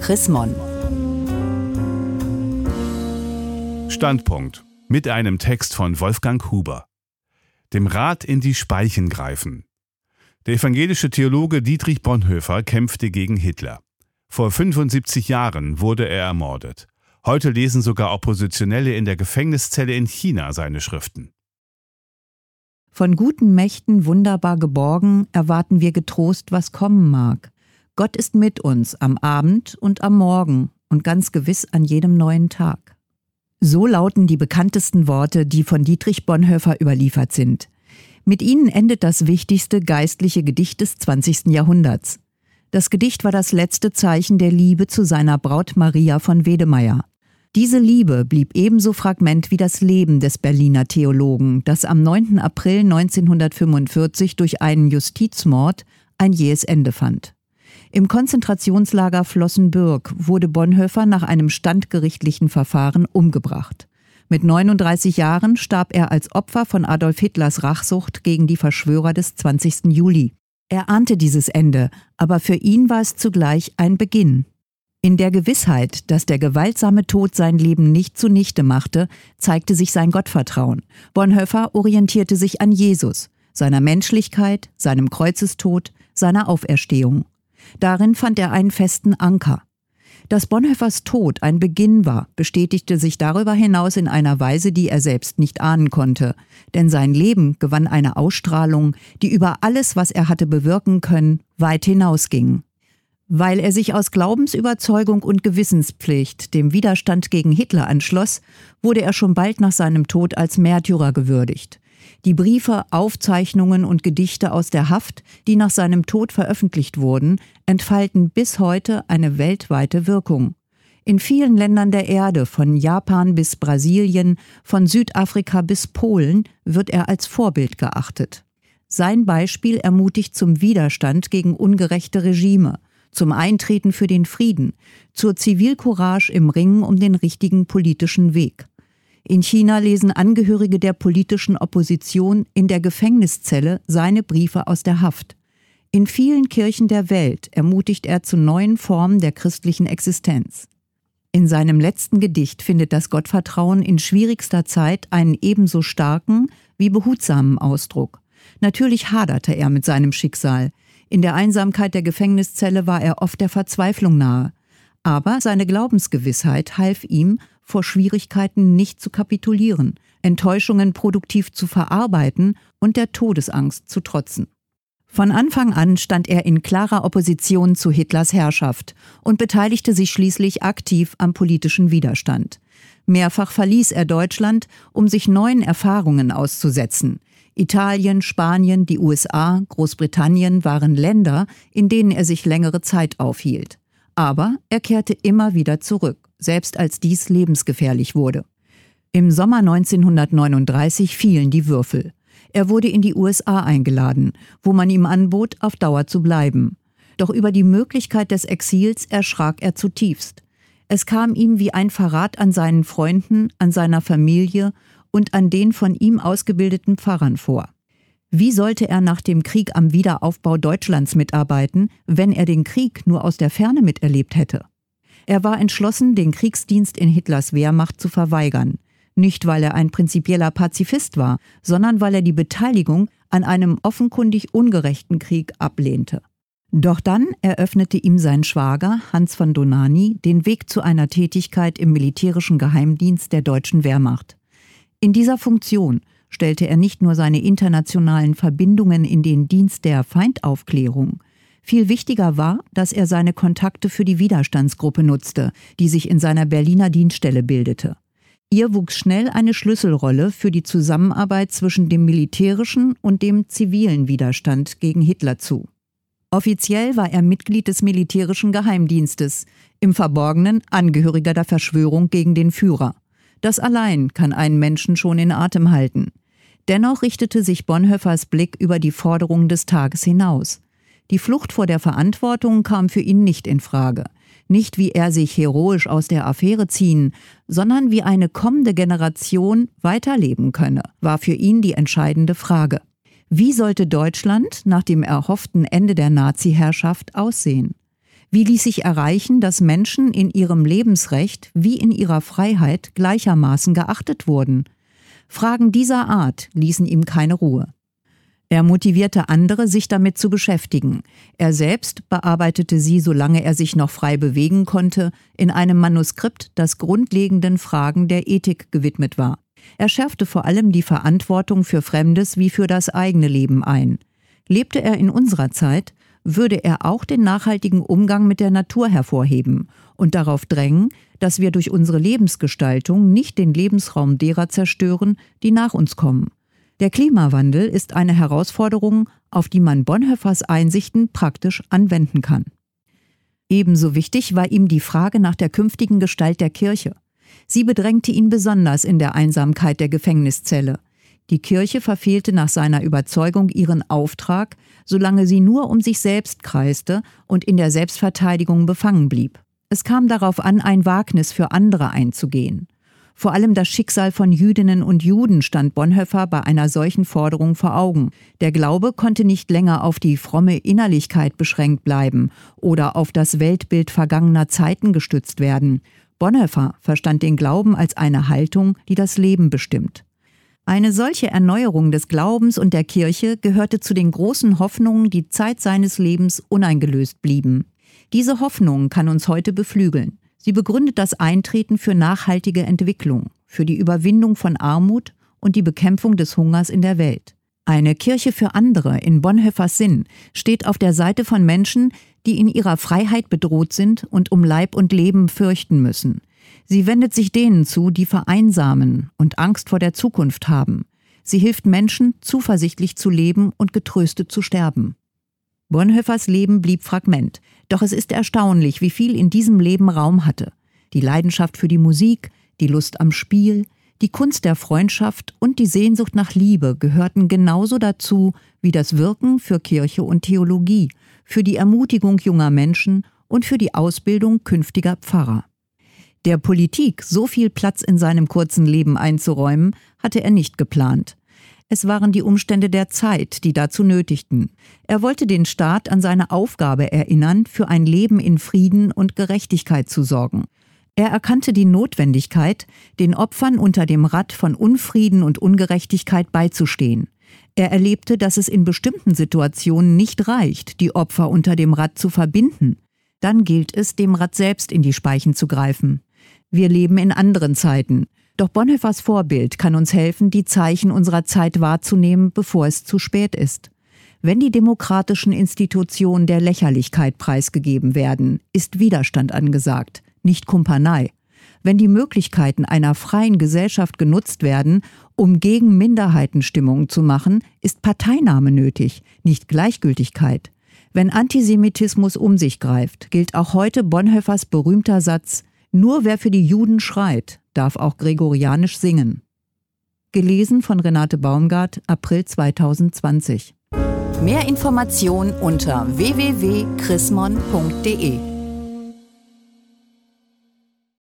Chris Mon. Standpunkt mit einem Text von Wolfgang Huber. Dem Rat in die Speichen greifen. Der evangelische Theologe Dietrich Bonhoeffer kämpfte gegen Hitler. Vor 75 Jahren wurde er ermordet. Heute lesen sogar Oppositionelle in der Gefängniszelle in China seine Schriften. Von guten Mächten wunderbar geborgen erwarten wir getrost, was kommen mag. Gott ist mit uns am Abend und am Morgen und ganz gewiss an jedem neuen Tag. So lauten die bekanntesten Worte, die von Dietrich Bonhoeffer überliefert sind. Mit ihnen endet das wichtigste geistliche Gedicht des 20. Jahrhunderts. Das Gedicht war das letzte Zeichen der Liebe zu seiner Braut Maria von Wedemeyer. Diese Liebe blieb ebenso Fragment wie das Leben des Berliner Theologen, das am 9. April 1945 durch einen Justizmord ein jähes Ende fand. Im Konzentrationslager Flossenbürg wurde Bonhoeffer nach einem standgerichtlichen Verfahren umgebracht. Mit 39 Jahren starb er als Opfer von Adolf Hitlers Rachsucht gegen die Verschwörer des 20. Juli. Er ahnte dieses Ende, aber für ihn war es zugleich ein Beginn. In der Gewissheit, dass der gewaltsame Tod sein Leben nicht zunichte machte, zeigte sich sein Gottvertrauen. Bonhoeffer orientierte sich an Jesus, seiner Menschlichkeit, seinem Kreuzestod, seiner Auferstehung. Darin fand er einen festen Anker. Dass Bonhoeffers Tod ein Beginn war, bestätigte sich darüber hinaus in einer Weise, die er selbst nicht ahnen konnte, denn sein Leben gewann eine Ausstrahlung, die über alles, was er hatte bewirken können, weit hinausging. Weil er sich aus Glaubensüberzeugung und Gewissenspflicht dem Widerstand gegen Hitler anschloss, wurde er schon bald nach seinem Tod als Märtyrer gewürdigt. Die Briefe, Aufzeichnungen und Gedichte aus der Haft, die nach seinem Tod veröffentlicht wurden, entfalten bis heute eine weltweite Wirkung. In vielen Ländern der Erde, von Japan bis Brasilien, von Südafrika bis Polen, wird er als Vorbild geachtet. Sein Beispiel ermutigt zum Widerstand gegen ungerechte Regime, zum Eintreten für den Frieden, zur Zivilcourage im Ringen um den richtigen politischen Weg. In China lesen Angehörige der politischen Opposition in der Gefängniszelle seine Briefe aus der Haft. In vielen Kirchen der Welt ermutigt er zu neuen Formen der christlichen Existenz. In seinem letzten Gedicht findet das Gottvertrauen in schwierigster Zeit einen ebenso starken wie behutsamen Ausdruck. Natürlich haderte er mit seinem Schicksal. In der Einsamkeit der Gefängniszelle war er oft der Verzweiflung nahe. Aber seine Glaubensgewissheit half ihm, vor Schwierigkeiten nicht zu kapitulieren, Enttäuschungen produktiv zu verarbeiten und der Todesangst zu trotzen. Von Anfang an stand er in klarer Opposition zu Hitlers Herrschaft und beteiligte sich schließlich aktiv am politischen Widerstand. Mehrfach verließ er Deutschland, um sich neuen Erfahrungen auszusetzen. Italien, Spanien, die USA, Großbritannien waren Länder, in denen er sich längere Zeit aufhielt. Aber er kehrte immer wieder zurück, selbst als dies lebensgefährlich wurde. Im Sommer 1939 fielen die Würfel. Er wurde in die USA eingeladen, wo man ihm anbot, auf Dauer zu bleiben. Doch über die Möglichkeit des Exils erschrak er zutiefst. Es kam ihm wie ein Verrat an seinen Freunden, an seiner Familie und an den von ihm ausgebildeten Pfarrern vor. Wie sollte er nach dem Krieg am Wiederaufbau Deutschlands mitarbeiten, wenn er den Krieg nur aus der Ferne miterlebt hätte? Er war entschlossen, den Kriegsdienst in Hitlers Wehrmacht zu verweigern. Nicht, weil er ein prinzipieller Pazifist war, sondern weil er die Beteiligung an einem offenkundig ungerechten Krieg ablehnte. Doch dann eröffnete ihm sein Schwager Hans von Donani den Weg zu einer Tätigkeit im militärischen Geheimdienst der deutschen Wehrmacht. In dieser Funktion stellte er nicht nur seine internationalen Verbindungen in den Dienst der Feindaufklärung, viel wichtiger war, dass er seine Kontakte für die Widerstandsgruppe nutzte, die sich in seiner Berliner Dienststelle bildete. Ihr wuchs schnell eine Schlüsselrolle für die Zusammenarbeit zwischen dem militärischen und dem zivilen Widerstand gegen Hitler zu. Offiziell war er Mitglied des militärischen Geheimdienstes, im Verborgenen Angehöriger der Verschwörung gegen den Führer. Das allein kann einen Menschen schon in Atem halten. Dennoch richtete sich Bonhoeffers Blick über die Forderungen des Tages hinaus. Die Flucht vor der Verantwortung kam für ihn nicht in Frage. Nicht wie er sich heroisch aus der Affäre ziehen, sondern wie eine kommende Generation weiterleben könne, war für ihn die entscheidende Frage. Wie sollte Deutschland nach dem erhofften Ende der Nazi-Herrschaft aussehen? Wie ließ sich erreichen, dass Menschen in ihrem Lebensrecht wie in ihrer Freiheit gleichermaßen geachtet wurden? Fragen dieser Art ließen ihm keine Ruhe. Er motivierte andere, sich damit zu beschäftigen. Er selbst bearbeitete sie, solange er sich noch frei bewegen konnte, in einem Manuskript, das grundlegenden Fragen der Ethik gewidmet war. Er schärfte vor allem die Verantwortung für Fremdes wie für das eigene Leben ein. Lebte er in unserer Zeit, würde er auch den nachhaltigen Umgang mit der Natur hervorheben und darauf drängen, dass wir durch unsere Lebensgestaltung nicht den Lebensraum derer zerstören, die nach uns kommen. Der Klimawandel ist eine Herausforderung, auf die man Bonhoeffers Einsichten praktisch anwenden kann. Ebenso wichtig war ihm die Frage nach der künftigen Gestalt der Kirche. Sie bedrängte ihn besonders in der Einsamkeit der Gefängniszelle. Die Kirche verfehlte nach seiner Überzeugung ihren Auftrag, solange sie nur um sich selbst kreiste und in der Selbstverteidigung befangen blieb. Es kam darauf an, ein Wagnis für andere einzugehen. Vor allem das Schicksal von Jüdinnen und Juden stand Bonhoeffer bei einer solchen Forderung vor Augen. Der Glaube konnte nicht länger auf die fromme Innerlichkeit beschränkt bleiben oder auf das Weltbild vergangener Zeiten gestützt werden. Bonhoeffer verstand den Glauben als eine Haltung, die das Leben bestimmt. Eine solche Erneuerung des Glaubens und der Kirche gehörte zu den großen Hoffnungen, die Zeit seines Lebens uneingelöst blieben. Diese Hoffnung kann uns heute beflügeln. Sie begründet das Eintreten für nachhaltige Entwicklung, für die Überwindung von Armut und die Bekämpfung des Hungers in der Welt. Eine Kirche für andere in Bonhoeffers Sinn steht auf der Seite von Menschen, die in ihrer Freiheit bedroht sind und um Leib und Leben fürchten müssen. Sie wendet sich denen zu, die vereinsamen und Angst vor der Zukunft haben. Sie hilft Menschen, zuversichtlich zu leben und getröstet zu sterben. Bonhoeffers Leben blieb Fragment, doch es ist erstaunlich, wie viel in diesem Leben Raum hatte. Die Leidenschaft für die Musik, die Lust am Spiel, die Kunst der Freundschaft und die Sehnsucht nach Liebe gehörten genauso dazu wie das Wirken für Kirche und Theologie, für die Ermutigung junger Menschen und für die Ausbildung künftiger Pfarrer. Der Politik so viel Platz in seinem kurzen Leben einzuräumen, hatte er nicht geplant. Es waren die Umstände der Zeit, die dazu nötigten. Er wollte den Staat an seine Aufgabe erinnern, für ein Leben in Frieden und Gerechtigkeit zu sorgen. Er erkannte die Notwendigkeit, den Opfern unter dem Rad von Unfrieden und Ungerechtigkeit beizustehen. Er erlebte, dass es in bestimmten Situationen nicht reicht, die Opfer unter dem Rad zu verbinden. Dann gilt es, dem Rad selbst in die Speichen zu greifen. Wir leben in anderen Zeiten. Doch Bonhoeffers Vorbild kann uns helfen, die Zeichen unserer Zeit wahrzunehmen, bevor es zu spät ist. Wenn die demokratischen Institutionen der Lächerlichkeit preisgegeben werden, ist Widerstand angesagt, nicht Kumpanei. Wenn die Möglichkeiten einer freien Gesellschaft genutzt werden, um gegen Minderheitenstimmungen zu machen, ist Parteinahme nötig, nicht Gleichgültigkeit. Wenn Antisemitismus um sich greift, gilt auch heute Bonhoeffers berühmter Satz Nur wer für die Juden schreit, darf auch Gregorianisch singen. Gelesen von Renate Baumgart, April 2020. Mehr Informationen unter www.chrismon.de